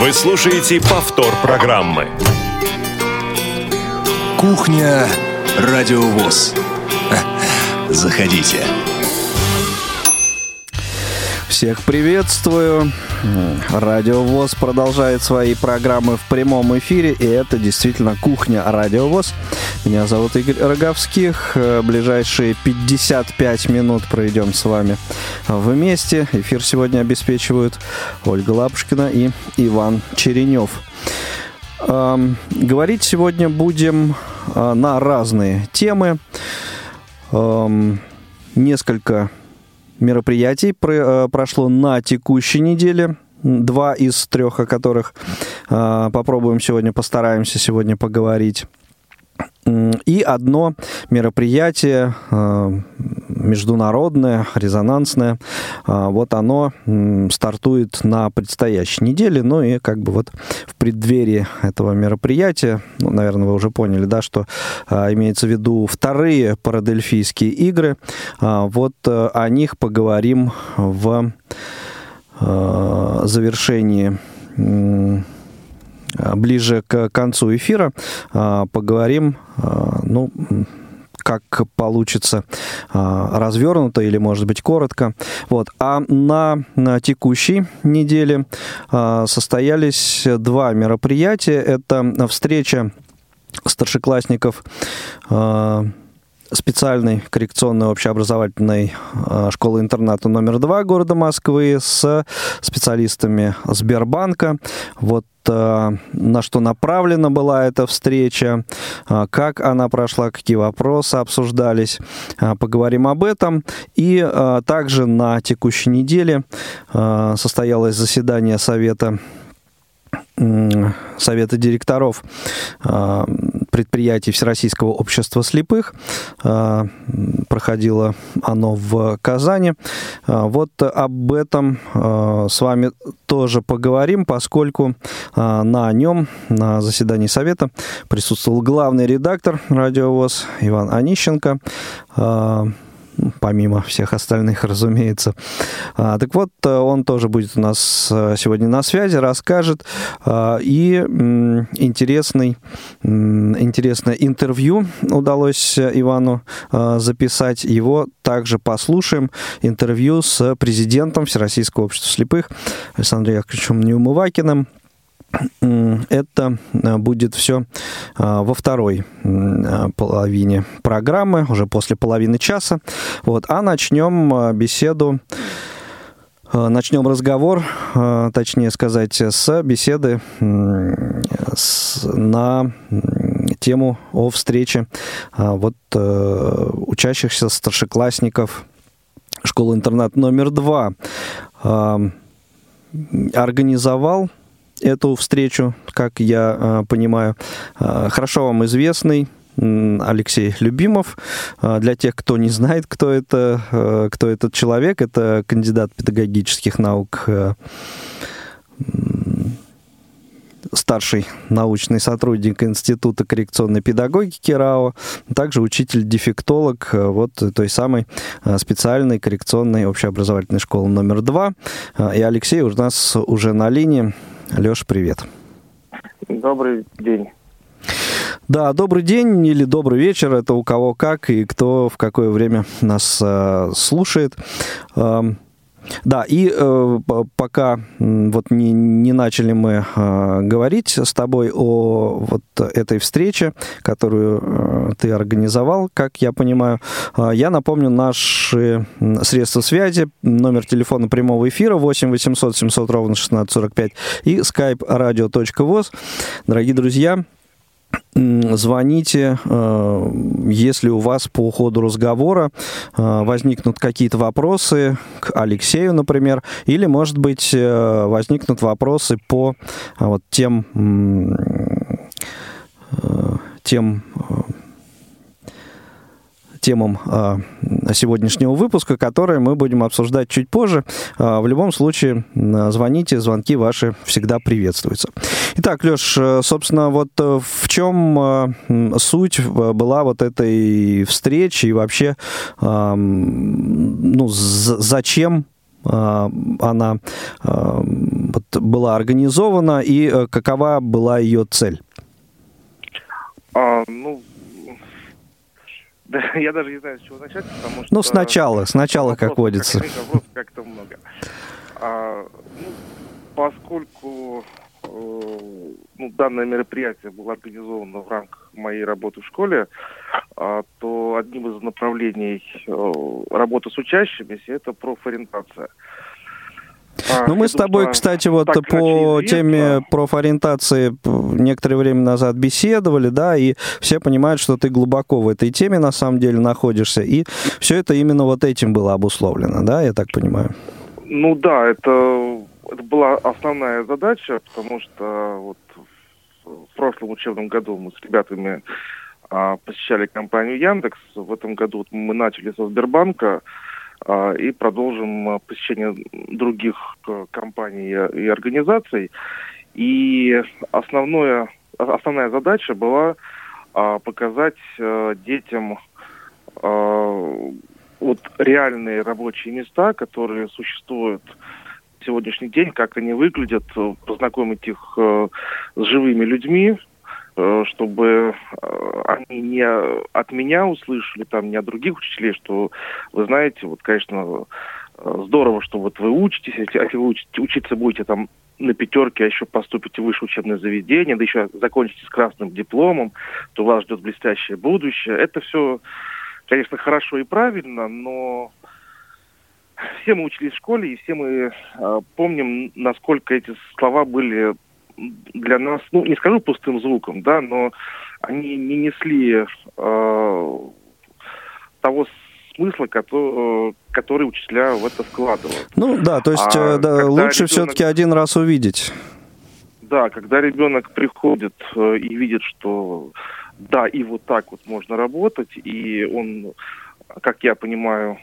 Вы слушаете повтор программы. Кухня Радиовоз. Заходите. Всех приветствую. Радио ВОЗ продолжает свои программы в прямом эфире, и это действительно кухня Радио ВОЗ. Меня зовут Игорь Роговских. Ближайшие 55 минут проведем с вами вместе. Эфир сегодня обеспечивают Ольга Лапушкина и Иван Черенев. Эм, говорить сегодня будем э, на разные темы. Эм, несколько мероприятий э, прошло на текущей неделе. Два из трех, о которых э, попробуем сегодня, постараемся сегодня поговорить. И одно мероприятие э, международное, резонансное, вот оно стартует на предстоящей неделе, ну и как бы вот в преддверии этого мероприятия, ну, наверное, вы уже поняли, да, что имеется в виду вторые парадельфийские игры, вот о них поговорим в завершении ближе к концу эфира поговорим, ну, как получится развернуто или, может быть, коротко. Вот. А на, на текущей неделе состоялись два мероприятия. Это встреча старшеклассников специальной коррекционной общеобразовательной школы-интерната номер два города Москвы с специалистами Сбербанка. Вот на что направлена была эта встреча, как она прошла, какие вопросы обсуждались. Поговорим об этом. И также на текущей неделе состоялось заседание Совета Совета директоров а, предприятий Всероссийского общества слепых. А, проходило оно в Казани. А, вот об этом с вами тоже поговорим, поскольку на нем, на заседании Совета, присутствовал главный редактор радиовоз Иван Онищенко помимо всех остальных, разумеется. А, так вот, он тоже будет у нас э, сегодня на связи, расскажет. А, и интересный, интересное интервью удалось Ивану записать. Его также послушаем. Интервью с президентом Всероссийского общества слепых Александром Яковлевичем Неумывакиным. Это э, будет все э, во второй э, половине программы, уже после половины часа. Вот. А начнем беседу Начнем разговор, точнее сказать, с беседы на тему о встрече вот учащихся старшеклассников школы-интернат номер два. Организовал эту встречу, как я э, понимаю. Э, хорошо вам известный Алексей Любимов. Э, для тех, кто не знает, кто это, кто этот человек, это кандидат педагогических наук, старший научный сотрудник Института коррекционной педагогики РАО, также учитель-дефектолог вот той самой специальной коррекционной общеобразовательной школы номер два. И Алексей у нас уже на линии. Леш, привет. Добрый день. Да, добрый день или добрый вечер, это у кого как и кто в какое время нас э, слушает. Э, да, и э, пока вот не, не начали мы э, говорить с тобой о вот этой встрече, которую э, ты организовал, как я понимаю, э, я напомню наши средства связи, номер телефона прямого эфира 8 800 700 ровно 1645 и skype radio.voz. Дорогие друзья, звоните, э, если у вас по ходу разговора э, возникнут какие-то вопросы к Алексею, например, или, может быть, э, возникнут вопросы по вот тем тем темам а, сегодняшнего выпуска, которые мы будем обсуждать чуть позже. А, в любом случае, звоните, звонки ваши всегда приветствуются. Итак, Леш, э, собственно, вот э, в чем а, суть была вот этой встречи и вообще, ну, зачем она была организована и какова была ее цель? А, ну, да, я даже не знаю, с чего начать, потому что... Ну, сначала, сначала, как водится. Как-то много. А, ну, поскольку э, ну, данное мероприятие было организовано в рамках моей работы в школе, а, то одним из направлений э, работы с учащимися это профориентация. А, ну, мы с тобой, кстати, вот по теме профориентации некоторое время назад беседовали, да, и все понимают, что ты глубоко в этой теме на самом деле находишься, и все это именно вот этим было обусловлено, да, я так понимаю? Ну да, это, это была основная задача, потому что вот в прошлом учебном году мы с ребятами а, посещали компанию Яндекс. В этом году вот мы начали со Сбербанка. А, и продолжим а, посещение других а, компаний и организаций. И основное, основная задача была показать детям вот реальные рабочие места, которые существуют сегодняшний день, как они выглядят, познакомить их с живыми людьми, Э, чтобы э, они не от меня услышали, там, не от других учителей, что, вы знаете, вот, конечно, э, здорово, что вот вы учитесь, если, если вы учите, учиться будете там на пятерке, а еще поступите в высшее учебное заведение, да еще закончите с красным дипломом, то вас ждет блестящее будущее. Это все, конечно, хорошо и правильно, но все мы учились в школе, и все мы э, помним, насколько эти слова были для нас, ну, не скажу пустым звуком, да, но они не несли э, того смысла, который, который учителя в это вкладывают. Ну да, то есть а, да, лучше ребенок... все-таки один раз увидеть. Да, когда ребенок приходит э, и видит, что да, и вот так вот можно работать, и он, как я понимаю,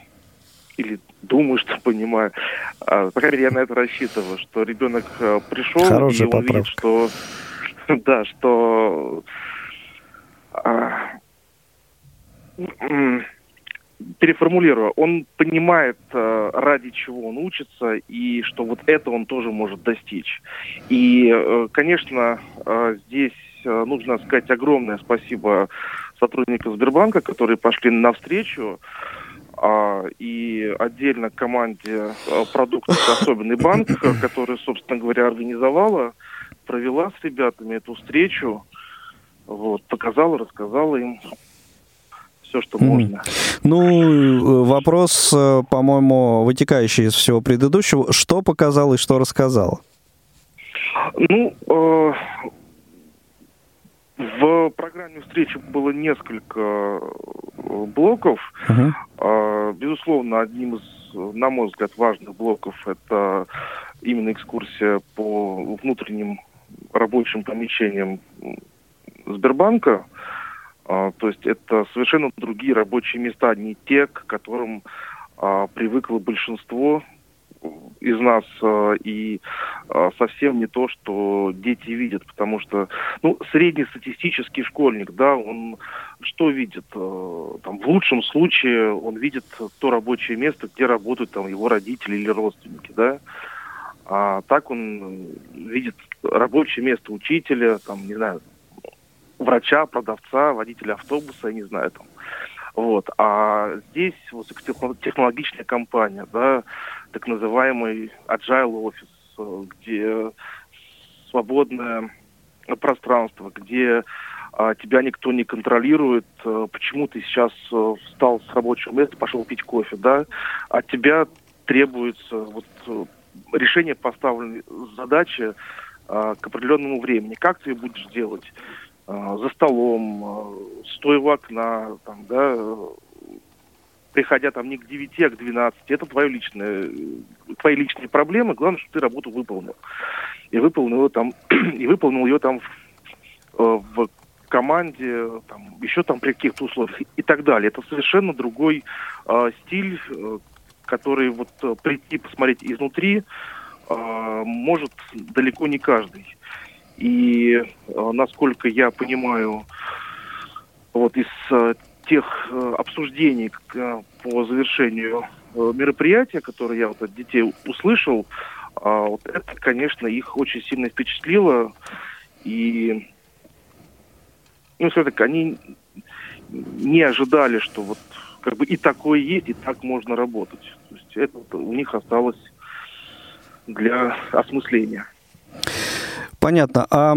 или думаю, что понимаю. А, по крайней мере, я на это рассчитываю, что ребенок э, пришел Хорошая и он видит, что да, что а, переформулирую, он понимает, э, ради чего он учится, и что вот это он тоже может достичь. И, э, конечно, здесь нужно сказать огромное спасибо сотрудникам Сбербанка, которые пошли навстречу, и отдельно команде а, продуктов «Особенный банк», которая, собственно говоря, организовала, провела с ребятами эту встречу, вот, показала, рассказала им все, что можно. Ну, вопрос, э, по-моему, вытекающий из всего предыдущего. Что показал и что рассказал? Ну, э, в программе встречи было несколько э, блоков. Uh-huh. Безусловно, одним из, на мой взгляд, важных блоков это именно экскурсия по внутренним рабочим помещениям Сбербанка. А, то есть это совершенно другие рабочие места, не те, к которым а, привыкло большинство из нас э, и э, совсем не то, что дети видят, потому что, ну, среднестатистический школьник, да, он что видит? Э, там, в лучшем случае он видит то рабочее место, где работают там его родители или родственники, да, а так он видит рабочее место учителя, там, не знаю, врача, продавца, водителя автобуса, я не знаю, там, вот. А здесь высокотехнологичная компания, да, так называемый agile офис, э, где свободное пространство, где а, тебя никто не контролирует, а, почему ты сейчас а, встал с рабочего места, пошел пить кофе, да, от тебя требуется вот решение поставленной задачи а, к определенному времени. Как ты ее будешь делать? А, за столом, а, стоя у окна, там, да, приходя там не к 9, а к 12. Это твое личное, твои личные проблемы. Главное, чтобы ты работу выполнил. И выполнил ее там, и выполнил ее там в, э, в команде, там, еще там при каких-то условиях и так далее. Это совершенно другой э, стиль, э, который вот э, прийти посмотреть изнутри э, может далеко не каждый. И э, насколько я понимаю, вот из э, тех э, обсуждений э, по завершению мероприятие, которое я вот от детей услышал, а, вот это, конечно, их очень сильно впечатлило. И, ну, скажем так, они не ожидали, что вот как бы и такое есть, и так можно работать. То есть это у них осталось для осмысления. Понятно. А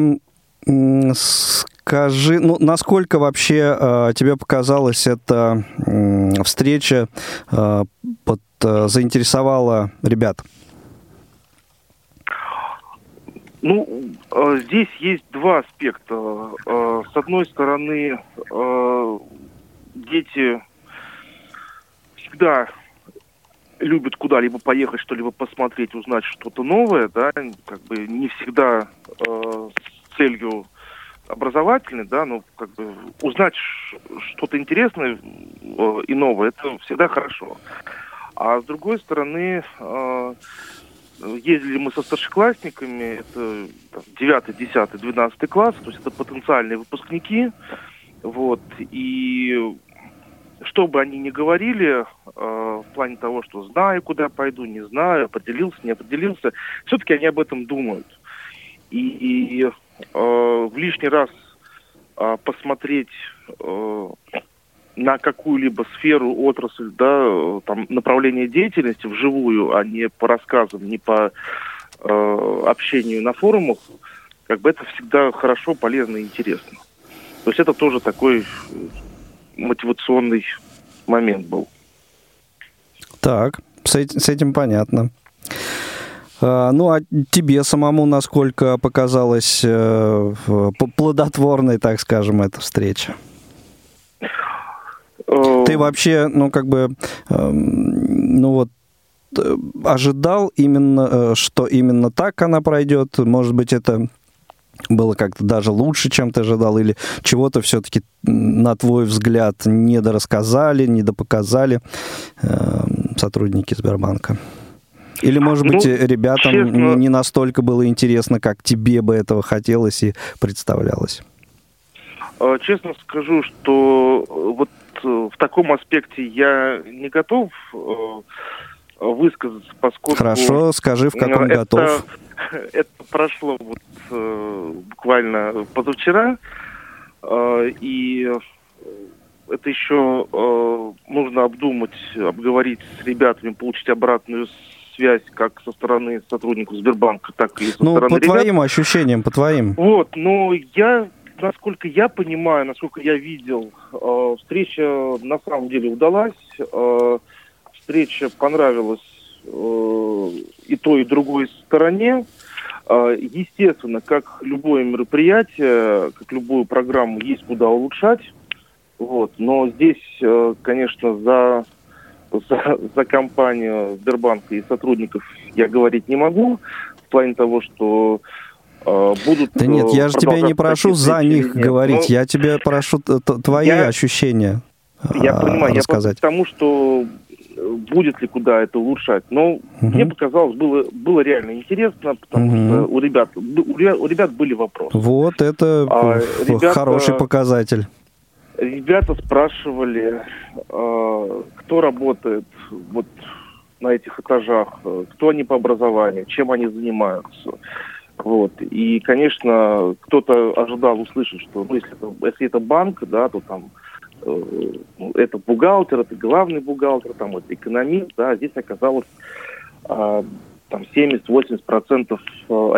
скажи, ну, насколько вообще э, тебе показалась эта э, встреча э, под, э, заинтересовала ребят? Ну, э, здесь есть два аспекта. Э, с одной стороны, э, дети всегда любят куда-либо поехать, что-либо посмотреть, узнать что-то новое, да, как бы не всегда э, с целью образовательной, да, но как бы узнать что-то интересное э, и новое, это всегда хорошо. А с другой стороны, э, ездили мы со старшеклассниками, это там, 9, 10, 12 класс, то есть это потенциальные выпускники, вот, и что бы они ни говорили, э, в плане того, что знаю, куда пойду, не знаю, определился, не определился, все-таки они об этом думают. И, и э, в лишний раз э, посмотреть э, на какую-либо сферу, отрасль, да, там, направление деятельности вживую, а не по рассказам, не по э, общению на форумах, как бы это всегда хорошо, полезно и интересно. То есть это тоже такой мотивационный момент был. Так, с этим понятно. А, ну, а тебе самому насколько показалась э, плодотворной, так скажем, эта встреча? Э, Ты вообще, ну, как бы, эм, ну вот, э, ожидал именно, что именно так она пройдет? Может быть, это было как-то даже лучше, чем ты ожидал, или чего-то все-таки, на твой взгляд, недорассказали, недопоказали э, сотрудники Сбербанка? Или, может быть, ну, ребятам честно, не настолько было интересно, как тебе бы этого хотелось и представлялось? Э, честно скажу, что э, вот э, в таком аспекте я не готов высказаться, поскольку... Хорошо, скажи, в каком это, готов. Это прошло вот э, буквально позавчера, э, и это еще э, нужно обдумать, обговорить с ребятами, получить обратную связь как со стороны сотрудников Сбербанка, так и со ну, стороны по ребят. твоим ощущениям, по твоим. Вот, но я, насколько я понимаю, насколько я видел, э, встреча на самом деле удалась. Э, встреча понравилась э, и той, и другой стороне. Э, естественно, как любое мероприятие, как любую программу, есть куда улучшать. Вот. Но здесь, э, конечно, за, за, за компанию Сбербанка и сотрудников я говорить не могу. В плане того, что э, будут... Да нет, я же тебя не прошу за них нет. говорить. Но я тебя прошу твои я, ощущения Я понимаю. Рассказать. Я потому что будет ли куда это улучшать. Но угу. мне показалось, было, было реально интересно, потому угу. что у ребят, у ребят были вопросы. Вот это а, ребята, хороший показатель. Ребята спрашивали, э, кто работает вот на этих этажах, кто они по образованию, чем они занимаются. Вот. И, конечно, кто-то ожидал услышать, что ну, если, это, если это банк, да, то там Э, это бухгалтер, это главный бухгалтер, там вот экономист, да, здесь оказалось а, там 70-80% э,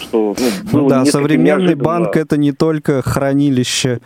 Что, ну, да, современный банк это не только хранилище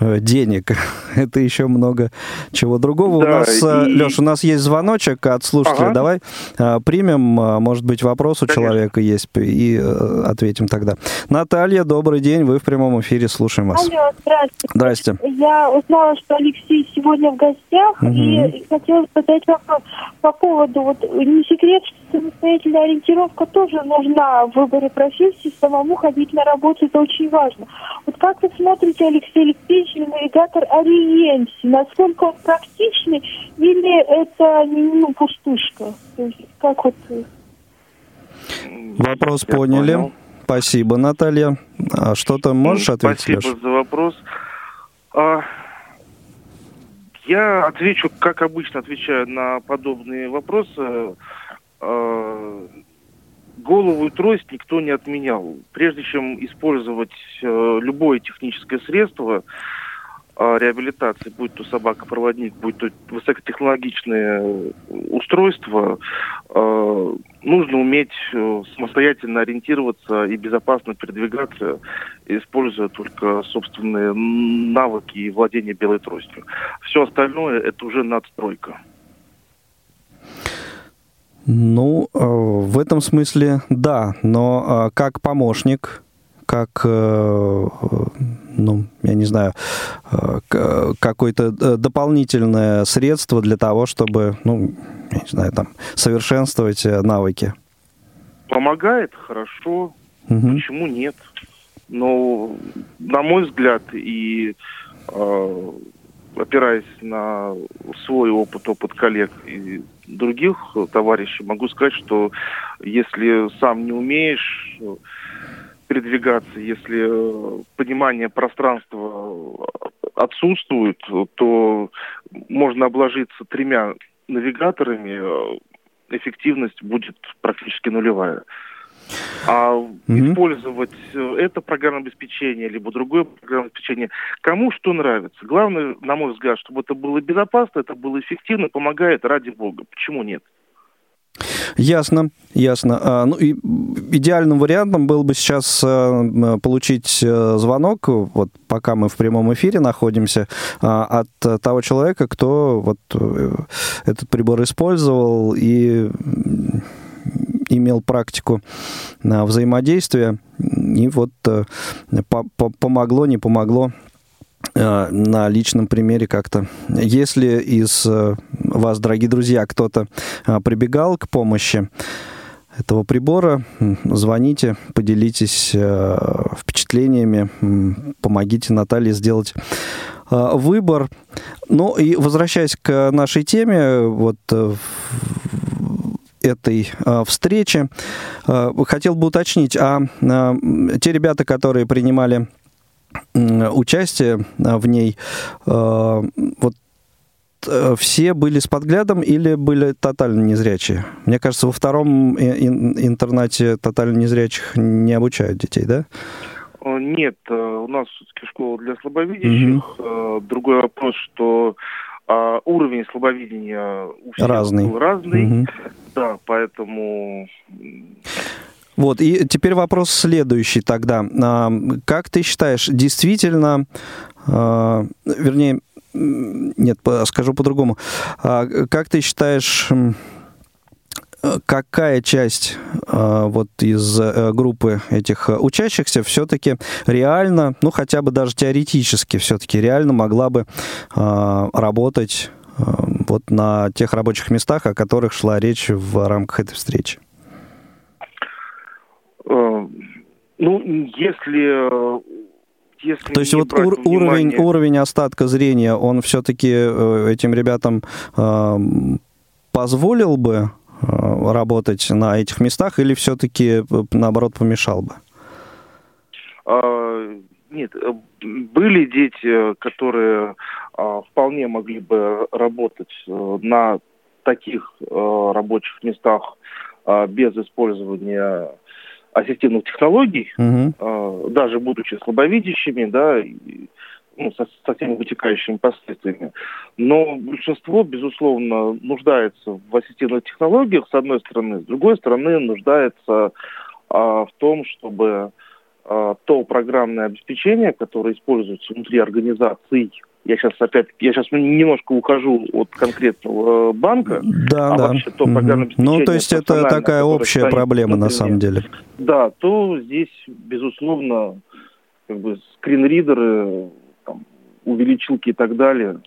э, денег, это еще много чего другого. Да, у нас, и... Леш, у нас есть звоночек от слушателя. Ага. Давай а, примем, может быть, вопрос у Конечно. человека есть, и ответим тогда. Наталья, добрый день, вы в прямом эфире, слушаем вас. Алло, здравствуйте. Здрасте. Я узнала, что Алексей сегодня в гостях, угу. и хотела задать вопрос по поводу, вот не секрет, что самостоятельная ориентировка тоже нужна в выборе профессии, самому ходить на работу, это очень важно. Вот как вы смотрите, Алексей Алексеевич, на навигатор Ориенти? Насколько он практичный или это ну, пустышка? То есть как вот... Вопрос Я поняли. Понял. Спасибо, Наталья. А что-то можешь ответить, Спасибо Леш? за вопрос. А, Я отвечу, как обычно отвечаю на подобные вопросы. Э, голову и трость никто не отменял. Прежде чем использовать э, любое техническое средство э, реабилитации, будь то собака-проводник, будь то высокотехнологичные устройства, э, нужно уметь э, самостоятельно ориентироваться и безопасно передвигаться, используя только собственные навыки и владение белой тростью. Все остальное это уже надстройка. Ну, э, в этом смысле да, но э, как помощник, как, э, ну, я не знаю, какое-то дополнительное средство для того, чтобы, ну, я не знаю, там, совершенствовать навыки. Помогает, хорошо. Угу. Почему нет? Но, на мой взгляд, и опираясь на свой опыт, опыт коллег и других товарищей, могу сказать, что если сам не умеешь передвигаться, если понимание пространства отсутствует, то можно обложиться тремя навигаторами, эффективность будет практически нулевая. А mm-hmm. использовать э, это программное обеспечение, либо другое программное обеспечение, кому что нравится. Главное, на мой взгляд, чтобы это было безопасно, это было эффективно, помогает ради бога. Почему нет? Ясно, ясно. А, ну, и идеальным вариантом был бы сейчас а, получить э, звонок, вот пока мы в прямом эфире находимся, а, от того человека, кто вот э, этот прибор использовал и имел практику взаимодействия, и вот э, помогло, не помогло э, на личном примере как-то. Если из э, вас, дорогие друзья, кто-то прибегал к помощи этого прибора, звоните, поделитесь впечатлениями, помогите Наталье сделать выбор. Ну и возвращаясь к нашей теме, вот этой э, встречи. Э, хотел бы уточнить, а э, те ребята, которые принимали участие в ней, вот все были с подглядом или были тотально незрячие? Мне кажется, во втором интернате тотально незрячих не обучают детей, да? Нет, у нас все-таки школа для слабовидящих. Угу. Другой вопрос, что а, уровень слабовидения у всех разный. был разный. Угу. Да, поэтому... Вот, и теперь вопрос следующий тогда. А, как ты считаешь, действительно, а, вернее, нет, скажу по-другому. А, как ты считаешь, какая часть э, вот из э, группы этих учащихся все-таки реально, ну хотя бы даже теоретически все-таки реально могла бы э, работать вот на тех рабочих местах, о которых шла речь в рамках этой встречи? Ну, если если То есть вот ур- внимание... уровень, уровень остатка зрения, он все-таки этим ребятам э, позволил бы Э, работать на этих местах или все-таки, э, наоборот, помешал бы? А, нет, э, были дети, которые вполне могли бы работать на таких рабочих местах а, без использования ассистивных технологий, угу. даже будучи слабовидящими, да, ну, со, со всеми вытекающими последствиями. Но большинство, безусловно, нуждается в ассистивных технологиях, с одной стороны, с другой стороны, нуждается а, в том, чтобы а, то программное обеспечение, которое используется внутри организаций, я сейчас опять, я сейчас немножко ухожу от конкретного э, банка, да, а да. вообще то программное. Ну, то есть это такая общая проблема на самом деле. Да, то здесь, безусловно, как бы скринридеры увеличилки и так далее,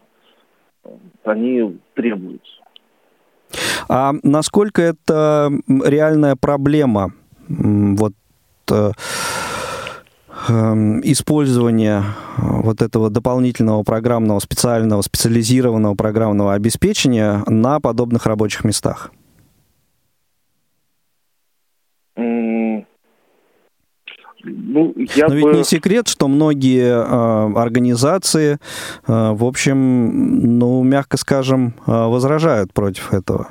они требуются. А насколько это реальная проблема вот э, эм, использования вот этого дополнительного программного, специального, специализированного программного обеспечения на подобных рабочих местах? Ну, я Но бы... ведь не секрет, что многие э, организации, э, в общем, ну, мягко скажем, э, возражают против этого.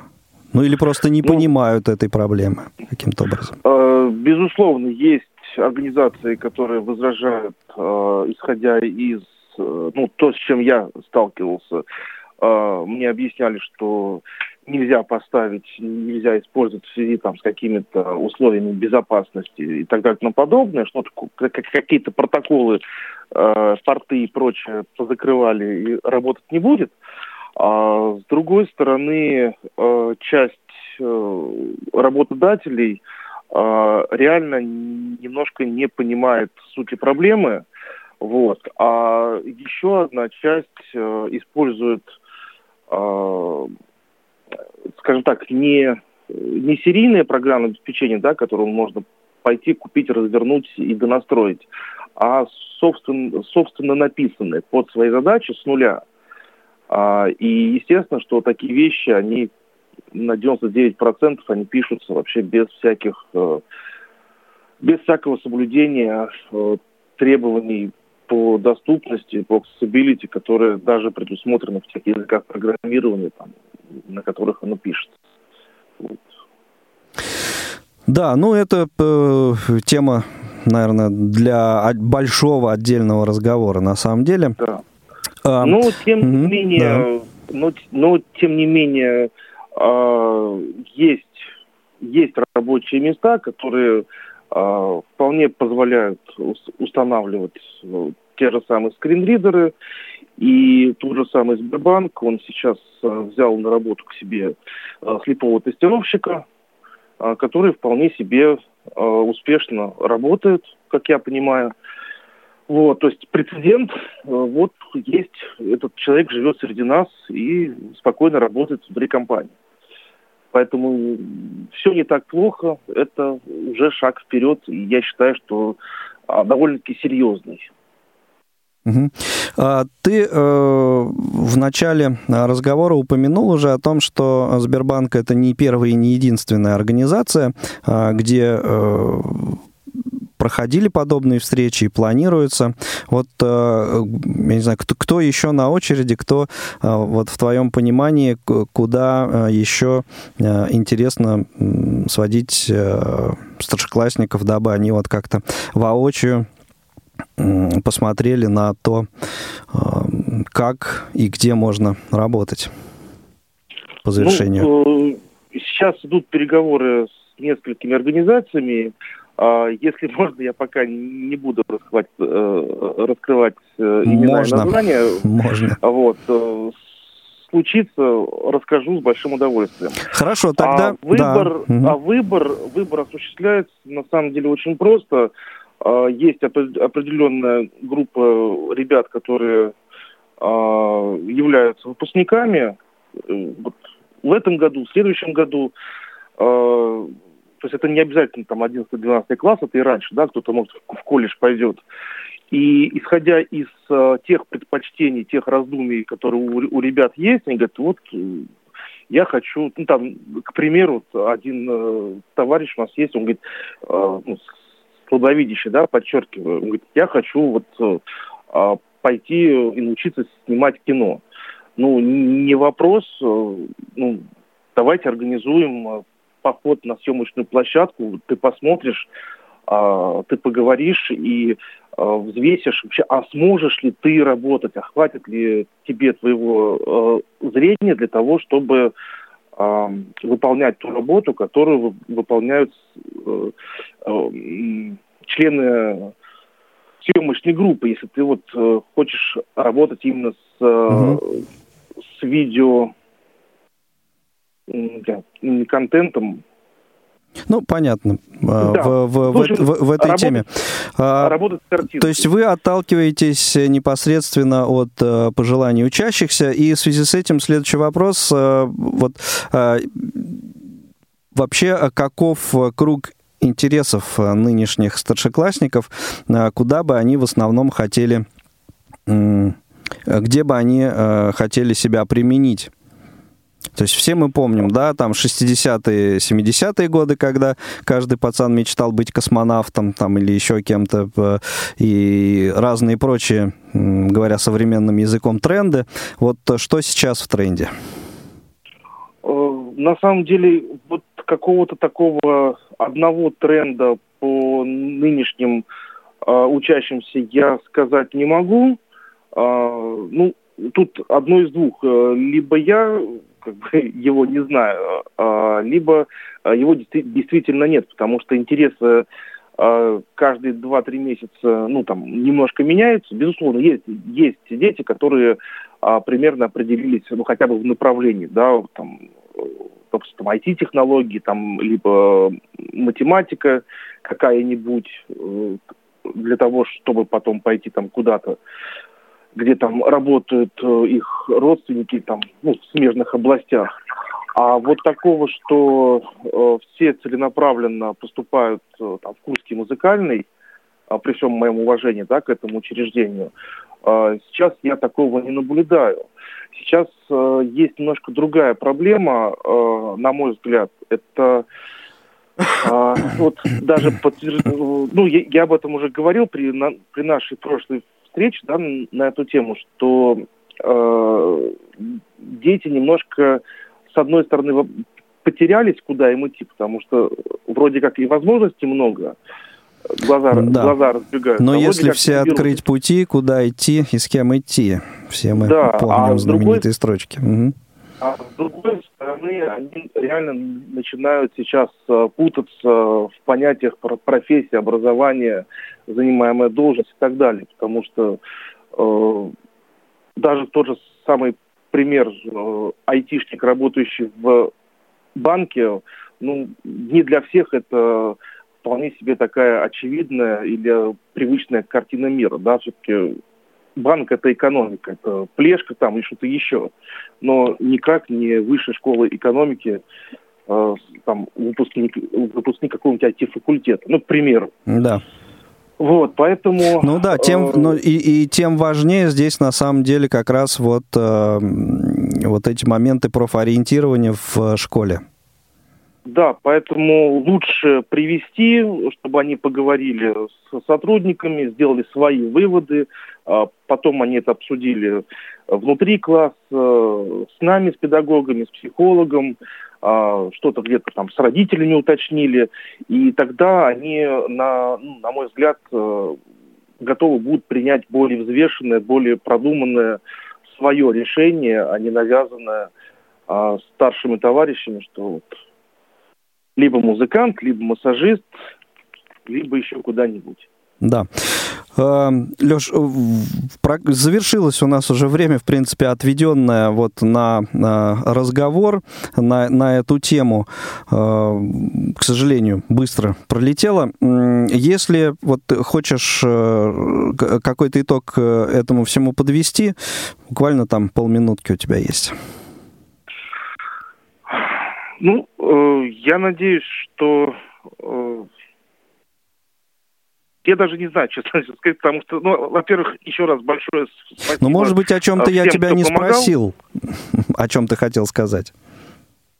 Ну или просто не ну, понимают этой проблемы каким-то образом. Э, безусловно, есть организации, которые возражают, э, исходя из, э, ну, то, с чем я сталкивался. Э, мне объясняли, что нельзя поставить, нельзя использовать в связи там, с какими-то условиями безопасности и так далее и тому подобное, что какие-то протоколы, э, порты и прочее позакрывали и работать не будет. А с другой стороны, э, часть э, работодателей реально немножко не понимает сути проблемы, вот. А еще одна часть э, использует э, скажем так, не, не серийное программное обеспечение, да, которое можно пойти купить, развернуть и донастроить, а собственно, собственно написанное под свои задачи с нуля. А, и естественно, что такие вещи, они на 99% они пишутся вообще без всяких, э, без всякого соблюдения э, требований по доступности, по accessibility, которые даже предусмотрены в тех языках программирования, там, на которых оно пишется. Вот. Да, ну это э, тема, наверное, для большого отдельного разговора на самом деле. Да. А, ну, тем угу, не менее, да. но, но тем не менее есть есть рабочие места, которые э, вполне позволяют устанавливать э, те же самые скринридеры. И тот же самый Сбербанк, он сейчас э, взял на работу к себе слепого тестировщика, который вполне себе успешно работает, как я понимаю. Вот, то есть прецедент, вот есть, этот человек живет среди нас и спокойно работает внутри компании. Поэтому все не так плохо, это уже шаг вперед, и я считаю, что а, довольно-таки серьезный. Угу. Ты э, в начале разговора упомянул уже о том, что Сбербанк это не первая и не единственная организация, а, где э, проходили подобные встречи и планируются. Вот, э, я не знаю, кто, кто еще на очереди, кто вот в твоем понимании, куда еще интересно сводить старшеклассников, дабы они вот как-то воочию посмотрели на то, э, как и где можно работать по завершению? Ну, э, сейчас идут переговоры с несколькими организациями. А, если можно, я пока не буду раскрывать, э, раскрывать имена можно. названия. Можно. Вот. Случится, расскажу с большим удовольствием. Хорошо, тогда... А выбор, да. а выбор, выбор осуществляется на самом деле очень просто. А, есть определенная группа ребят, которые а, являются выпускниками. Э, в этом году, в следующем году, то есть это не обязательно там 11-12 класс, это и раньше, да, кто-то может в колледж пойдет. И исходя из тех предпочтений, тех раздумий, которые у, у ребят есть, они говорят, вот я хочу, ну там, к примеру, один э, товарищ у нас есть, он говорит, э, ну, слабовидящий, да, подчеркиваю, он говорит, я хочу вот э, а, пойти и научиться снимать кино. Ну, не вопрос, э, ну, давайте организуем э, поход на съемочную площадку, ты посмотришь, а, ты поговоришь и взвесишь вообще, а сможешь ли ты работать, а хватит ли тебе твоего зрения для того, чтобы выполнять ту работу, которую выполняют э, э, члены съемочной группы, если ты вот э, хочешь работать именно с, угу. с видео контентом, ну, понятно. А, да. В, в, Слушай, в, в, в этой работать, теме. А, работать с То есть вы отталкиваетесь непосредственно от uh, пожеланий учащихся, и в связи с этим следующий вопрос. Uh, вот uh, вообще каков круг интересов нынешних старшеклассников, куда бы они в основном хотели, где бы они хотели себя применить? То есть все мы помним, да, там 60-е, 70-е годы, когда каждый пацан мечтал быть космонавтом там или еще кем-то, и разные прочие, говоря современным языком, тренды. Вот что сейчас в тренде? Э, на самом деле, вот какого-то такого одного тренда по нынешним э, учащимся я сказать не могу. Э, ну, тут одно из двух. Либо я как бы, его не знаю, а, либо а, его действительно нет, потому что интересы а, каждые 2-3 месяца, ну, там, немножко меняются. Безусловно, есть, есть дети, которые примерно определились, ну, хотя бы в направлении, да, там, допустим, IT-технологии, там, либо математика какая-нибудь, э, для того, чтобы потом пойти там куда-то где там работают э, их родственники там, ну, в смежных областях. А вот такого, что э, все целенаправленно поступают э, там, в Курский музыкальный, э, при всем моем уважении да, к этому учреждению, э, сейчас я такого не наблюдаю. Сейчас есть немножко другая проблема, на мой взгляд. Это а, вот даже подтвержд... ну, я, я об этом уже говорил при, на, при нашей прошлой встреч да, на эту тему, что э, дети немножко, с одной стороны, потерялись, куда им идти, потому что вроде как и возможностей много, глаза, да. глаза разбегаются. Но а если все открыть пути, куда идти и с кем идти, все мы да, помним а знаменитые другой... строчки. Угу. А с другой стороны, они реально начинают сейчас э, путаться в понятиях профессии, образования, занимаемая должность и так далее. Потому что э, даже тот же самый пример э, айтишник, работающий в банке, ну, не для всех это вполне себе такая очевидная или привычная картина мира. Да? Все-таки банк это экономика, это плешка там и что-то еще. Но никак не высшая школа экономики, э, там, выпускник, выпускник какого-нибудь IT-факультета. Ну, к примеру. Да. Вот, поэтому... Ну да, тем, э, ну, и, и тем важнее здесь на самом деле как раз вот, э, вот эти моменты профориентирования в школе. Да, поэтому лучше привести, чтобы они поговорили с сотрудниками, сделали свои выводы, а потом они это обсудили внутри класса, с нами, с педагогами, с психологом, что-то где-то там с родителями уточнили, и тогда они, на, ну, на мой взгляд, э, готовы будут принять более взвешенное, более продуманное свое решение, а не навязанное а, старшими товарищами, что вот либо музыкант, либо массажист, либо еще куда-нибудь. Да. Эм, Леш, завершилось у нас уже время, в принципе, отведенное вот на разговор на, на эту тему. К сожалению, быстро пролетело. Если вот хочешь э, какой-то итог э, этому всему подвести, буквально там полминутки у тебя есть. Ну, э, я надеюсь, что э, я даже не знаю, честно сказать, потому что, ну, во-первых, еще раз большое спасибо. Ну, может быть, о чем-то я тебя не помогал. спросил, о чем ты хотел сказать.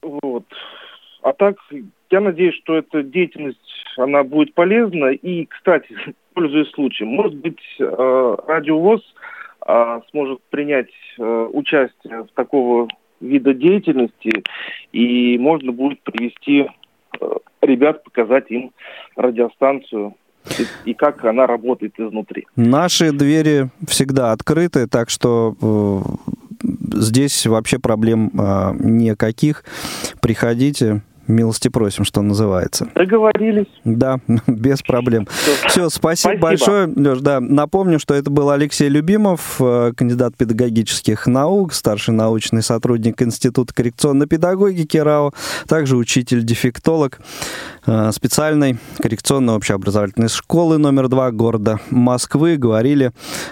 Вот. А так, я надеюсь, что эта деятельность, она будет полезна. И, кстати, пользуясь случаем, может быть, э, радиовоз э, сможет принять э, участие в такого вида деятельности, и можно будет привести ребят, показать им радиостанцию и, как она работает изнутри. Наши двери всегда открыты, так что э, здесь вообще проблем э, никаких. Приходите, Милости просим, что называется. Договорились. Да, без проблем. Все, Все спасибо, спасибо большое, Леш. Да, напомню, что это был Алексей Любимов, э, кандидат педагогических наук, старший научный сотрудник Института коррекционной педагогики РАО, также учитель-дефектолог э, специальной коррекционной общеобразовательной школы номер два города Москвы. Говорили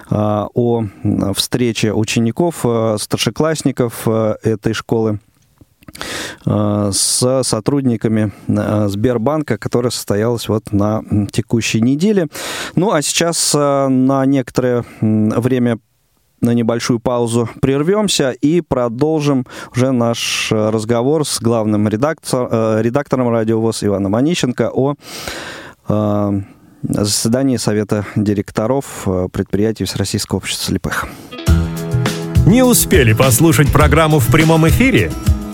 э, о встрече учеников, старшеклассников этой школы с сотрудниками э, Сбербанка, которая состоялась вот на текущей неделе. Ну, а сейчас э, на некоторое время на небольшую паузу прервемся и продолжим уже наш разговор с главным редактор, редактором радиовоз Иваном Онищенко о заседании Совета директоров предприятий Всероссийского общества слепых. Не успели послушать программу в прямом эфире?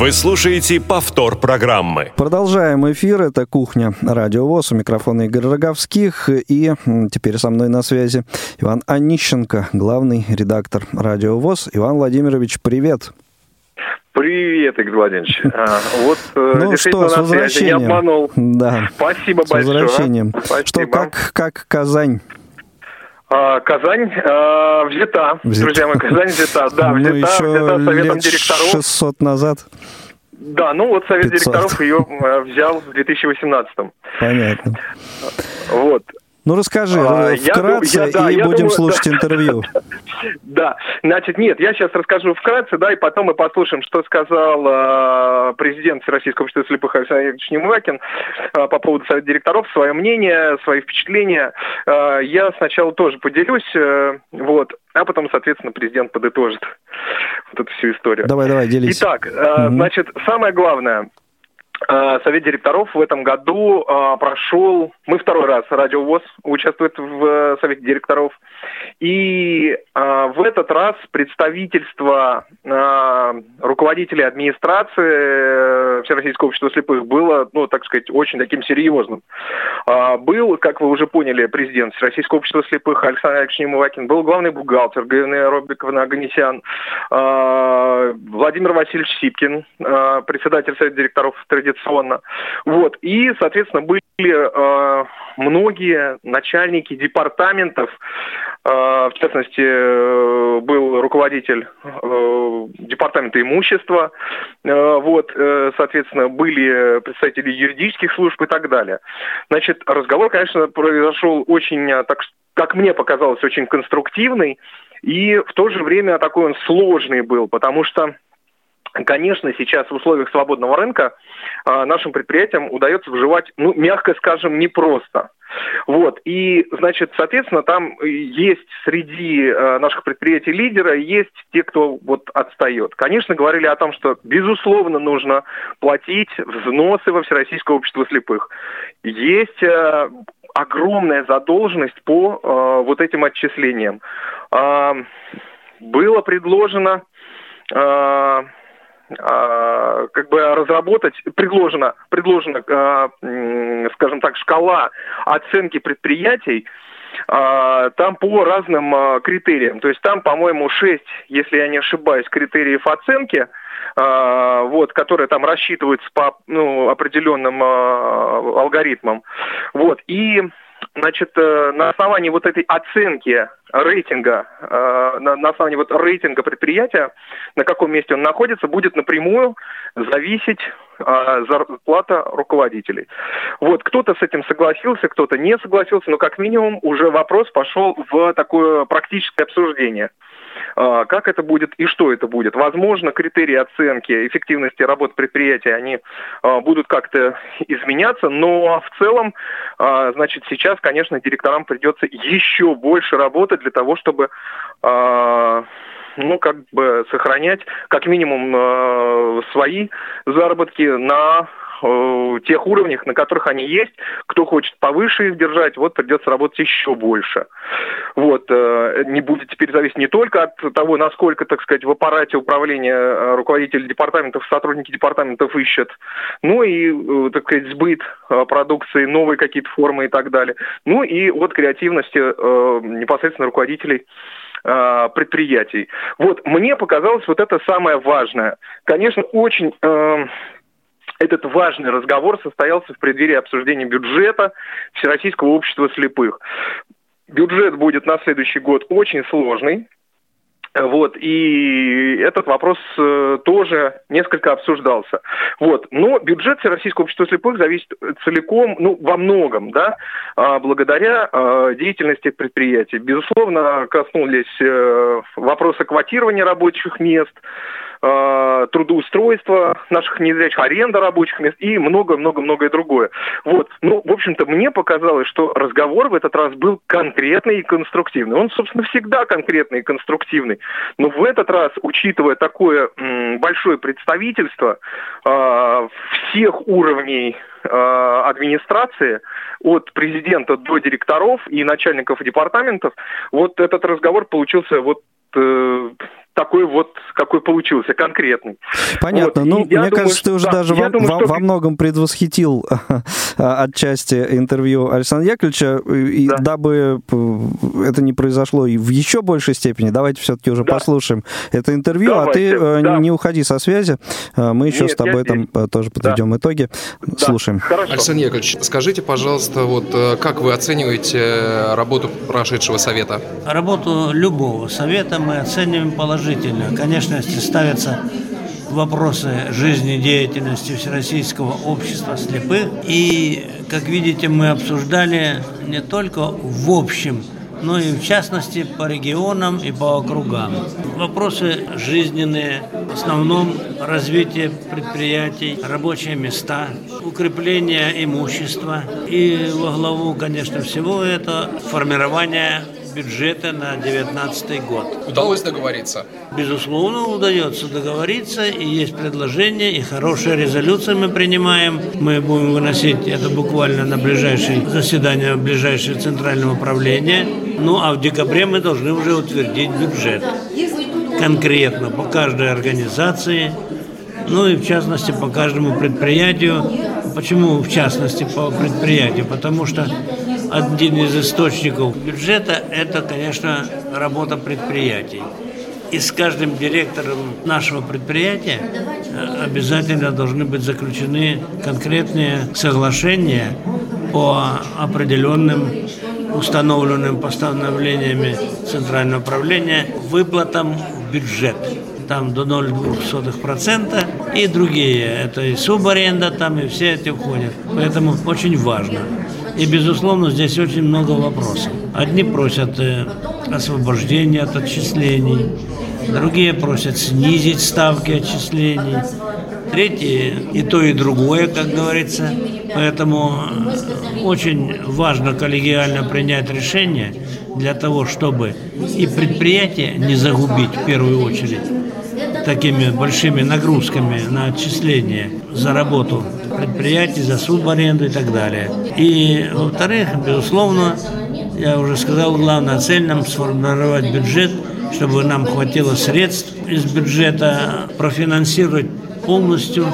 Вы слушаете повтор программы. Продолжаем эфир. Это «Кухня Радио ВОЗ». У микрофона Игорь Роговских. И теперь со мной на связи Иван Онищенко, главный редактор Радио ВОЗ. Иван Владимирович, привет. Привет, Игорь Владимирович. А, вот э, ну что, с возвращением. Не обманул. Да. Спасибо с большое. возвращением. Спасибо. Что, как, как Казань? А, Казань а, взята, взята, друзья мои, Казань взята, да, ну, взята, еще взята советом лет директоров. 600 назад. Да, ну вот совет 500. директоров ее э, взял в 2018 Понятно. Вот. Ну расскажи А, вкратце я- да, и я будем думаю, слушать да. интервью. Да, значит, нет, я сейчас расскажу вкратце, да, и потом мы послушаем, что сказал э, президент Российского общества слепых Александр Ильич Немывакин э, по поводу совета директоров, свое мнение, свои впечатления. Э, я сначала тоже поделюсь, э, вот, а потом, соответственно, президент подытожит вот эту всю историю. Давай, давай, делись. Итак, э, значит, самое главное. Э, Совет директоров в этом году э, прошел, мы второй раз, Радио ВОЗ участвует в э, Совете директоров, и в этот раз представительство руководителей администрации Всероссийского общества слепых было, ну, так сказать, очень таким серьезным. Был, как вы уже поняли, президент Всероссийского общества слепых Александр Алексеевич Немывакин, был главный бухгалтер Галина Робиковна Аганесян, Владимир Васильевич Сипкин, председатель Совета директоров традиционно. Вот. И, соответственно, были а, многие начальники департаментов, а, в частности, э, был руководитель э, департамента имущества, Э, вот, э, соответственно, были представители юридических служб и так далее. Значит, разговор, конечно, произошел очень, э, так, как мне показалось, очень конструктивный, и в то же время такой он сложный был, потому что Конечно, сейчас в условиях свободного рынка а, нашим предприятиям удается выживать, ну, мягко скажем, непросто. Вот, и, значит, соответственно, там есть среди э, наших предприятий лидера, есть те, кто вот отстает. Конечно, говорили о том, что, безусловно, нужно платить взносы во Всероссийское общество слепых. Есть э, огромная задолженность по вот этим отчислениям. А, было предложено а, а, как бы разработать, предложена, предложена, а, скажем так, шкала оценки предприятий, а, там по разным а, критериям. То есть там, по-моему, 6, если я не ошибаюсь, критериев оценки, а, вот, которые там рассчитываются по ну, определенным а, алгоритмам. Вот. И Значит, э, на основании вот этой оценки рейтинга, э, на, основании вот рейтинга предприятия, на каком месте он находится, будет напрямую зависеть э, зарплата руководителей. Вот, кто-то с этим согласился, кто-то не согласился, но как минимум уже вопрос пошел в такое практическое обсуждение. А, Как это будет и что это будет? Возможно, критерии оценки эффективности работы предприятия, они а, будут как-то изменяться, но в целом, а, значит, сейчас, конечно, директорам придется еще больше работать для того, чтобы ну, как бы сохранять как минимум свои заработки на э, тех уровнях, на которых они есть. Кто хочет повыше их держать, вот придется работать еще больше. Вот, э, не будет теперь зависеть не только от того, насколько, так сказать, в аппарате управления э, руководители департаментов, сотрудники департаментов ищут, ну и, э, так сказать, сбыт э, продукции, новые какие-то формы и так далее. Ну и от креативности э, непосредственно руководителей э, предприятий. Вот, мне показалось вот это самое важное. Конечно, очень... э, этот важный разговор состоялся в преддверии обсуждения бюджета Всероссийского общества слепых. Бюджет будет на следующий год очень сложный. Вот, и этот вопрос э, тоже несколько обсуждался. Вот, но бюджет Всероссийского общества слепых зависит целиком, ну, во многом, да, а, благодаря а, деятельности предприятий. Безусловно, коснулись э, вопроса квотирования рабочих мест, э, трудоустройства наших незрячих, аренда рабочих мест и много-много-многое другое. Вот. Ну, в общем-то, мне показалось, что разговор в этот раз был конкретный и конструктивный. Он, собственно, всегда конкретный и конструктивный. Но в этот раз, учитывая такое большое представительство э, всех уровней э, администрации, от президента до директоров и начальников департаментов, вот этот разговор получился вот э, такой вот, какой получился, конкретный. Понятно. Вот. Ну, мне думаю, кажется, ты уже да, даже во, думаю, во, что... во многом предвосхитил отчасти интервью Александра Яковлевича, и да. дабы это не произошло и в еще большей степени, давайте все-таки уже да. послушаем это интервью, давайте. а ты э, да. не уходи со связи, э, мы еще Нет, с тобой там здесь. тоже подведем да. итоги. Да. Слушаем. Хорошо. Александр Яковлевич, скажите, пожалуйста, вот как вы оцениваете работу прошедшего совета? Работу любого совета мы оцениваем положительно положительно. Конечно, если ставятся вопросы жизнедеятельности Всероссийского общества слепых. И, как видите, мы обсуждали не только в общем, но и в частности по регионам и по округам. Вопросы жизненные, в основном развитие предприятий, рабочие места, укрепление имущества и во главу, конечно, всего это формирование бюджета на 2019 год. Удалось договориться? Безусловно, удается договориться, и есть предложения, и хорошая резолюция мы принимаем. Мы будем выносить это буквально на ближайшее заседание ближайшее центрального управления. Ну, а в декабре мы должны уже утвердить бюджет конкретно по каждой организации, ну и в частности по каждому предприятию. Почему в частности по предприятию? Потому что один из источников бюджета – это, конечно, работа предприятий. И с каждым директором нашего предприятия э, обязательно должны быть заключены конкретные соглашения по определенным установленным постановлениями Центрального управления выплатам в бюджет. Там до 0,02% и другие. Это и субаренда там, и все эти входят. Поэтому очень важно. И, безусловно, здесь очень много вопросов. Одни просят э, освобождения от отчислений, другие просят снизить ставки отчислений, третьи и то, и другое, как говорится. Поэтому э, очень важно коллегиально принять решение для того, чтобы и предприятие не загубить в первую очередь такими большими нагрузками на отчисления за работу предприятий, за субаренду и так далее. И, во-вторых, безусловно, я уже сказал, главная цель нам сформировать бюджет, чтобы нам хватило средств из бюджета профинансировать полностью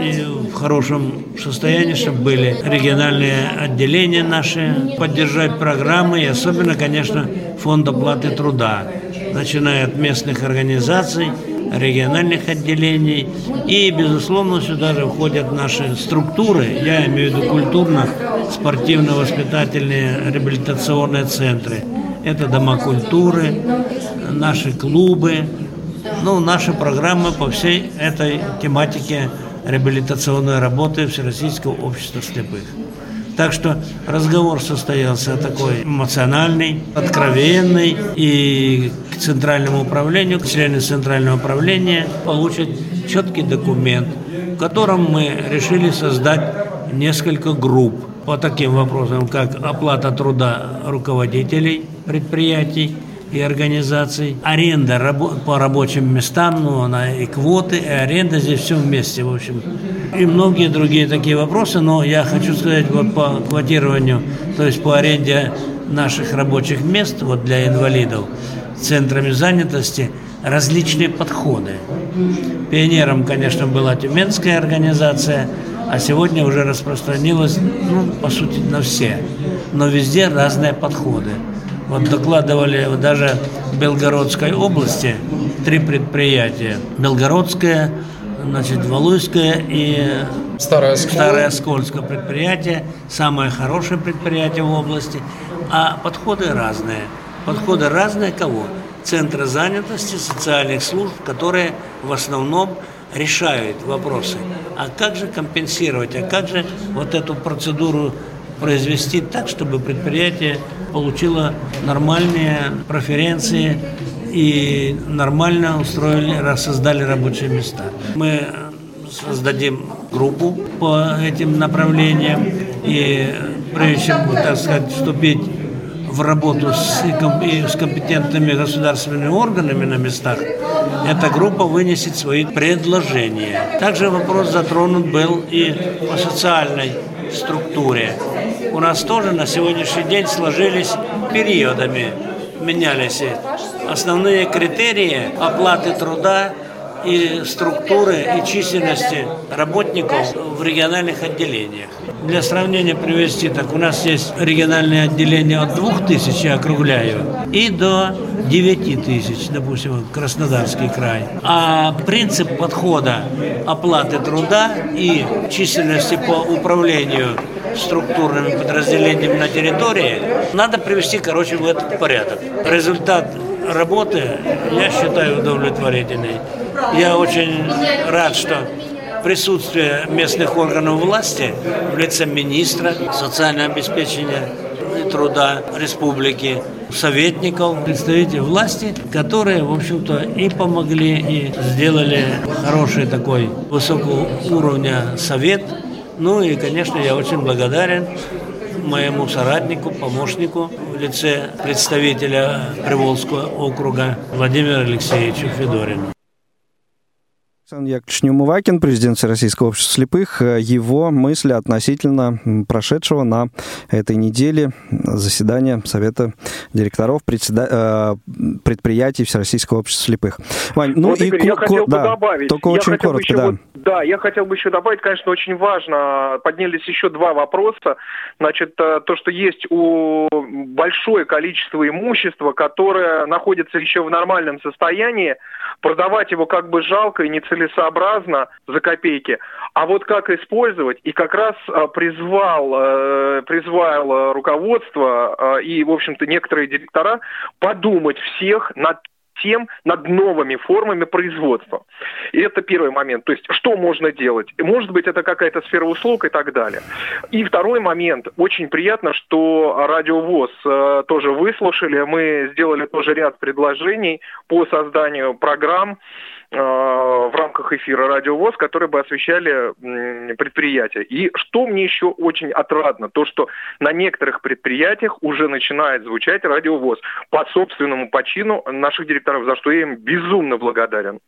и в хорошем состоянии, чтобы были региональные отделения наши, поддержать программы и особенно, конечно, фонд оплаты труда, начиная от местных организаций, региональных отделений. И, безусловно, сюда же входят наши структуры, я имею в виду культурно-спортивно-воспитательные реабилитационные центры. Это дома культуры, наши клубы, ну, наши программы по всей этой тематике реабилитационной работы Всероссийского общества слепых. Так что разговор состоялся такой эмоциональный, откровенный, и к Центральному управлению, к члену Центрального управления получат четкий документ, в котором мы решили создать несколько групп по таким вопросам, как оплата труда руководителей предприятий, и организаций, аренда рабо- по рабочим местам, ну, она и квоты, и аренда, здесь все вместе, в общем. И многие другие такие вопросы, но я хочу сказать вот по квотированию, то есть по аренде наших рабочих мест вот для инвалидов, центрами занятости, различные подходы. Пионером, конечно, была Тюменская организация, а сегодня уже распространилась, ну, по сути, на все. Но везде разные подходы. Вот докладывали даже в Белгородской области три предприятия. Белгородское, значит, Валуйское и Старое, Старое Скользкое предприятие. Самое хорошее предприятие в области. А подходы разные. Подходы разные кого? центры занятости, социальных служб, которые в основном решают вопросы. А как же компенсировать, а как же вот эту процедуру произвести так, чтобы предприятие получило нормальные преференции и нормально устроили, создали рабочие места. Мы создадим группу по этим направлениям и прежде чем, так сказать, вступить в работу с, с компетентными государственными органами на местах, эта группа вынесет свои предложения. Также вопрос затронут был и по социальной структуре. У нас тоже на сегодняшний день сложились периодами, менялись основные критерии оплаты труда и структуры и численности работников в региональных отделениях. Для сравнения привести, так у нас есть региональные отделения от 2000, я округляю, и до 9 тысяч, допустим, Краснодарский край. А принцип подхода оплаты труда и численности по управлению структурными подразделениями на территории надо привести, короче, в этот порядок. Результат работы, я считаю, удовлетворительный. Я очень рад, что присутствие местных органов власти в лице министра социального обеспечения и труда республики, советников, представителей власти, которые, в общем-то, и помогли, и сделали хороший такой высокого уровня совет. Ну и, конечно, я очень благодарен моему соратнику, помощнику в лице представителя Приволжского округа Владимира Алексеевича Федорина. Александр Яковлевич Неумывакин, президент Российского общества слепых, э, его мысли относительно прошедшего на этой неделе заседания Совета директоров председа... Э, предприятий Всероссийского общества слепых. Вань, ну вот, и Игорь, я хотел да, бы добавить. Только я очень коротко, да. Вот, да, я хотел бы еще добавить, конечно, очень важно, поднялись еще два вопроса. Значит, э, то, что есть у большое количество имущества, которое находится еще в нормальном состоянии, продавать его как бы жалко и нецелесообразно за копейки. А вот как использовать, и как раз а, призвал, э, призвал руководство а, и, в общем-то, некоторые директора подумать всех над тем над новыми формами производства. И это первый момент. То есть, что можно делать? Может быть, это какая-то сфера услуг и так далее. И второй момент. Очень приятно, что Радиовоз э, тоже выслушали. Мы сделали тоже ряд предложений по созданию программ, в рамках эфира «Радио ВОЗ», которые бы освещали предприятия. И что мне еще очень отрадно, то, что на некоторых предприятиях уже начинает звучать «Радио ВОЗ» по собственному почину наших директоров, за что я им безумно благодарен.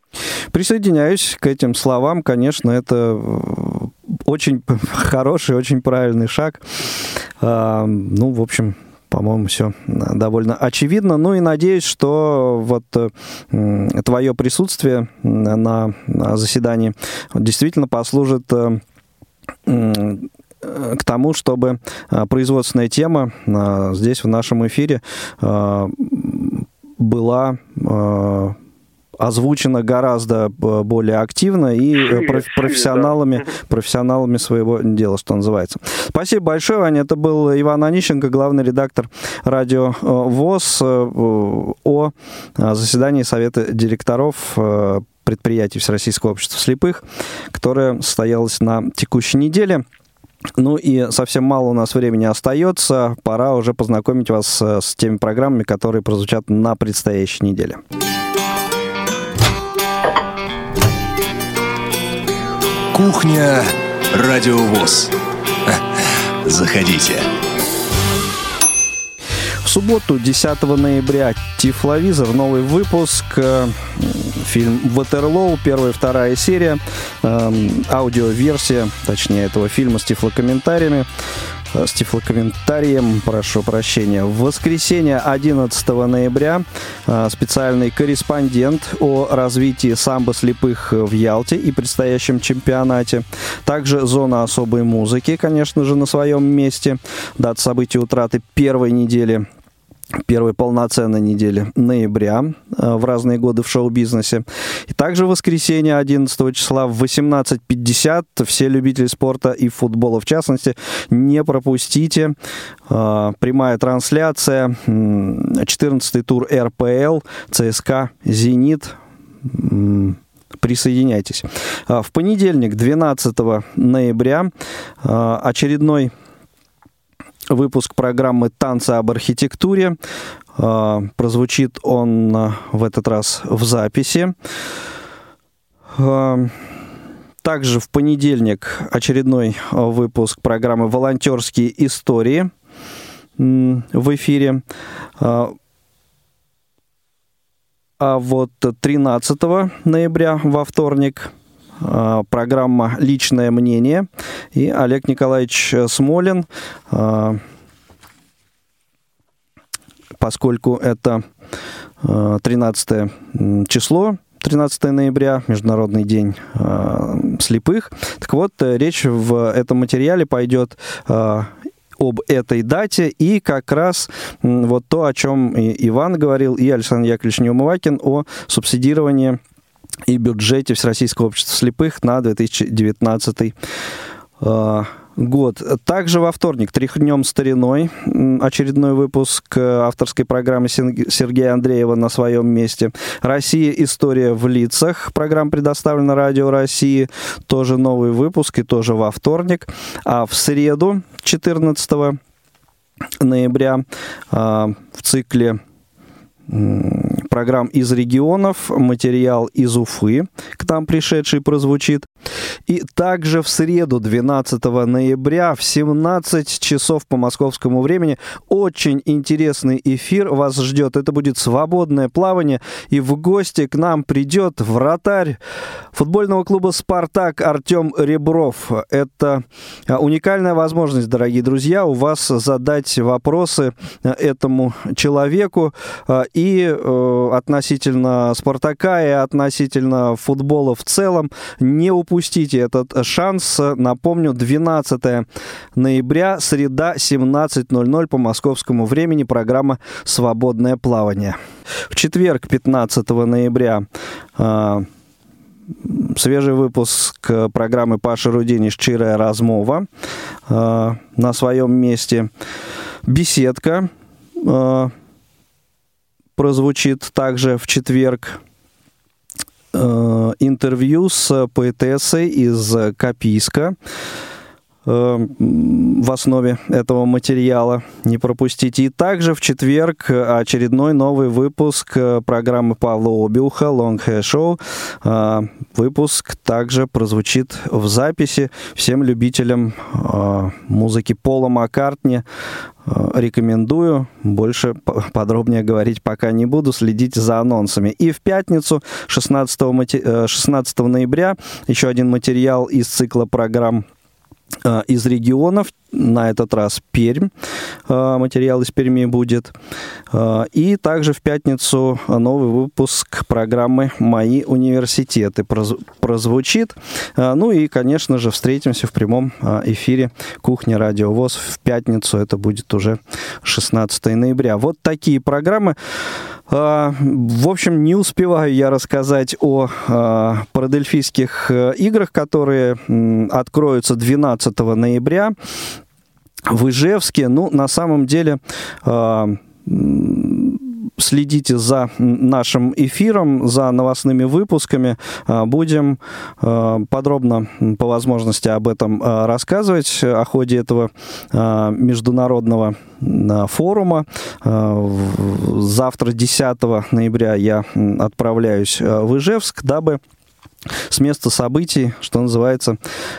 Присоединяюсь к этим словам. Конечно, это очень хороший, очень правильный шаг. А, ну, в общем, по-моему, все довольно очевидно. Ну и надеюсь, что вот твое присутствие на заседании действительно послужит э, к тому, чтобы э, производственная тема э, здесь в нашем эфире была озвучено гораздо э, более активно и э, профессионалами, профессионалами своего дела, что называется. Спасибо большое, Ваня. Это был Иван Онищенко, главный редактор радио э, ВОЗ о заседании Совета директоров предприятий Всероссийского общества слепых, которое состоялось на текущей неделе. Ну и совсем мало у нас времени остается. Пора уже познакомить вас с теми программами, которые прозвучат на предстоящей неделе. Кухня Радиовоз. Заходите. В субботу, 10 ноября, Тифловизор, новый выпуск, э, фильм «Ватерлоу», первая и вторая серия, эм, аудиоверсия, точнее, этого фильма с тифлокомментариями. Э, с тифлокомментарием, прошу прощения. В воскресенье 11 ноября э, специальный корреспондент о развитии самбо слепых в Ялте и предстоящем чемпионате. Также зона особой музыки, конечно же, на своем месте. Дата событий утраты первой недели первой полноценной недели ноября э, в разные годы в шоу-бизнесе. И также в воскресенье 11 числа в 18.50 все любители спорта и футбола в частности не пропустите. Э, прямая трансляция, 14 тур РПЛ, ЦСКА, «Зенит». Присоединяйтесь. Э, в понедельник, 12 ноября, очередной выпуск программы «Танцы об архитектуре». А, прозвучит он а, в этот раз в записи. А, также в понедельник очередной выпуск программы «Волонтерские истории» в эфире. А вот 13 ноября во вторник программа «Личное мнение». И Олег Николаевич Смолин, э, поскольку это 13 э, число, 13 ноября, Международный день э, слепых. Так вот, речь в этом материале пойдет э, об этой дате и как раз вот то, о чем и Иван говорил, и Александр Яковлевич Неумывакин о субсидировании и бюджете Всероссийского общества слепых на 2019 э, год. Также во вторник «Тряхнем стариной» очередной выпуск авторской программы Сергея Андреева на своем месте. «Россия. История в лицах». Программа предоставлена Радио России. Тоже новый выпуск и тоже во вторник. А в среду, 14 ноября, э, в цикле программ из регионов, материал из Уфы, к нам пришедший прозвучит. И также в среду, 12 ноября, в 17 часов по московскому времени, очень интересный эфир вас ждет. Это будет свободное плавание. И в гости к нам придет вратарь футбольного клуба «Спартак» Артем Ребров. Это а, уникальная возможность, дорогие друзья, у вас задать вопросы а, этому человеку а, и э, относительно «Спартака» и относительно футбола в целом. Не упустите этот шанс. Напомню, 12 ноября, среда, 17.00 по московскому времени, программа «Свободное плавание». В четверг, 15 ноября, а, свежий выпуск программы Паши Рудини «Щирая размова» на своем месте. Беседка прозвучит также в четверг э, интервью с поэтессой из Копийска. э, в основе этого материала. Не пропустите. И также в четверг очередной новый выпуск программы Павла Обиуха «Long Hair Show». Э, выпуск также прозвучит в записи всем любителям музыки Пола Маккартни Э, рекомендую. Больше подробнее говорить пока не буду. Следите за анонсами. И в пятницу, 16, 16 э, ноября, еще один материал из цикла программ Э, из регионов, на этот раз Пермь, э, материал из Перми будет. Э, и также в пятницу новый выпуск программы «Мои университеты» прозвучит. Ну и, конечно же, встретимся в прямом эфире «Кухня Радио ВОЗ» в пятницу. Это будет уже 16 ноября. Вот такие программы. А, в общем, не успеваю я рассказать о а, парадельфийских э, играх, которые откроются 12 ноября в Ижевске. Ну, на самом деле а, следите за нашим эфиром, за новостными выпусками. А, будем а, подробно по возможности об этом а, рассказывать, о ходе этого международного форума. Завтра, 10 ноября, я отправляюсь в Ижевск, дабы с места событий, что называется,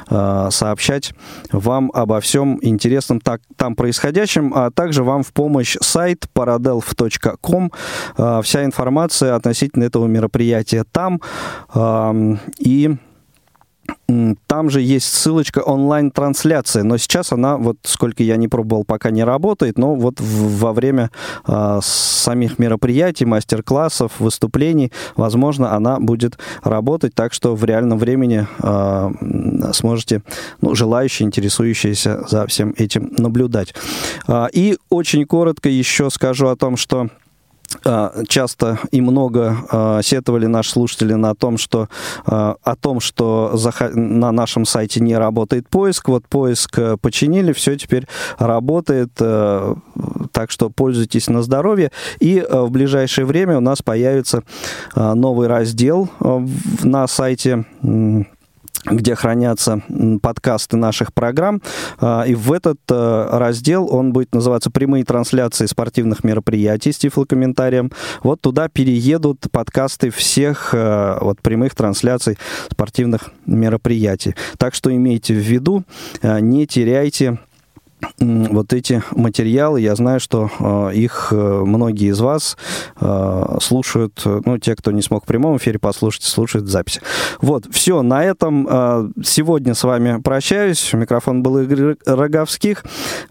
э, сообщать вам обо всем интересном так, там происходящем, а также вам в помощь сайт paradelf.com. Э, вся информация относительно этого мероприятия там. Э, и там же есть ссылочка онлайн-трансляция, но сейчас она, вот сколько я не пробовал, пока не работает, но вот в, во время э, самих мероприятий, мастер-классов, выступлений, возможно, она будет работать, так что в реальном времени э, сможете, ну, желающие, интересующиеся за всем этим наблюдать. Э, и очень коротко еще скажу о том, что часто и много э, сетовали наши слушатели на том, что э, о том, что на нашем сайте не работает поиск. Вот поиск э, починили, все теперь работает, э, так что пользуйтесь на здоровье. И э, в ближайшее время у нас появится э, новый раздел э, на сайте. Э, где хранятся подкасты наших программ. А, и в этот э, раздел он будет называться «Прямые трансляции спортивных мероприятий» с тифлокомментарием. Вот туда переедут подкасты всех э, вот, прямых трансляций спортивных мероприятий. Так что имейте в виду, э, не теряйте вот эти материалы, я знаю, что э, их э, многие из вас э, слушают, ну, те, кто не смог в прямом эфире послушать, слушают записи. Вот, все, на этом сегодня с вами прощаюсь. Микрофон был Игорь Роговских.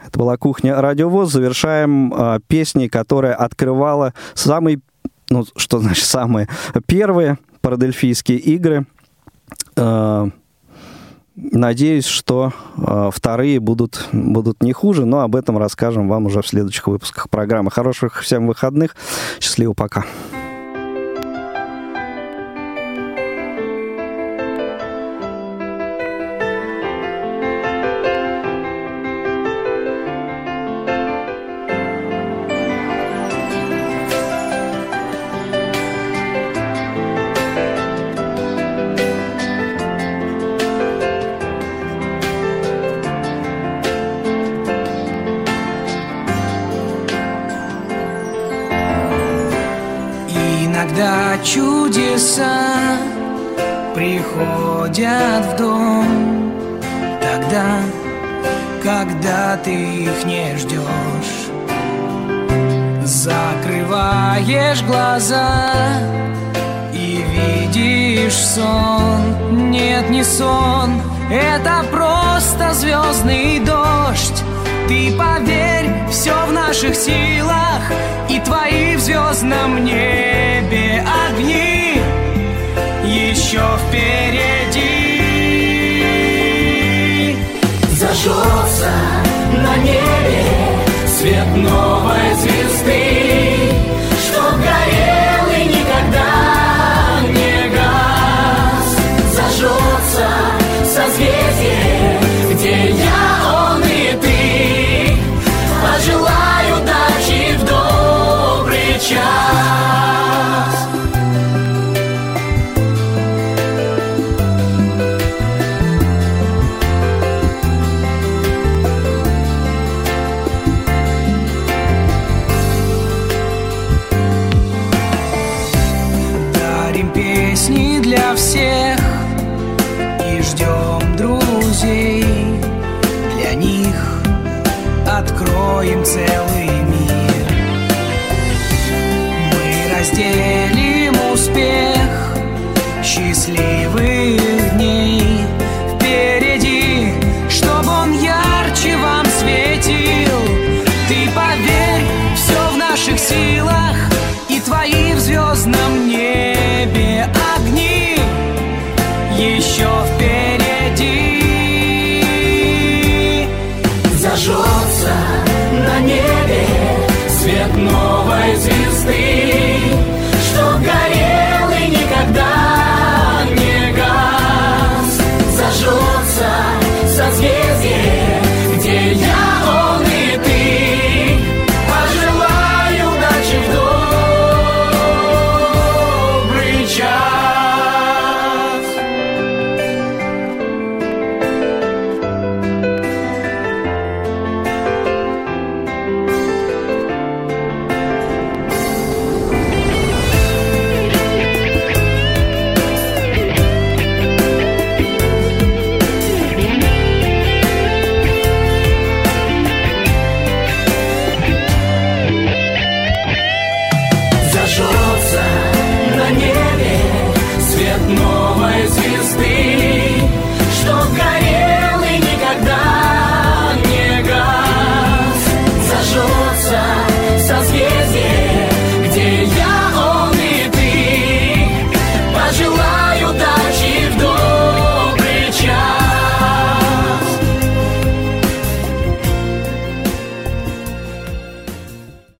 Это была «Кухня Радиовоз». Завершаем песней, которая открывала самые, ну, что значит самые, первые парадельфийские игры. Надеюсь, что э, вторые будут, будут не хуже, но об этом расскажем вам уже в следующих выпусках программы. Хороших всем выходных. Счастливо, пока. Чудеса приходят в дом. Тогда, когда ты их не ждешь Закрываешь глаза и видишь сон. Нет, не сон, это просто звездный дождь. Ты поверь, все в наших силах И твои в звездном небе огни Еще впереди. Зажжется на небе свет новой звезды Что горел и никогда не гас. Зажжется созвездие, где я час.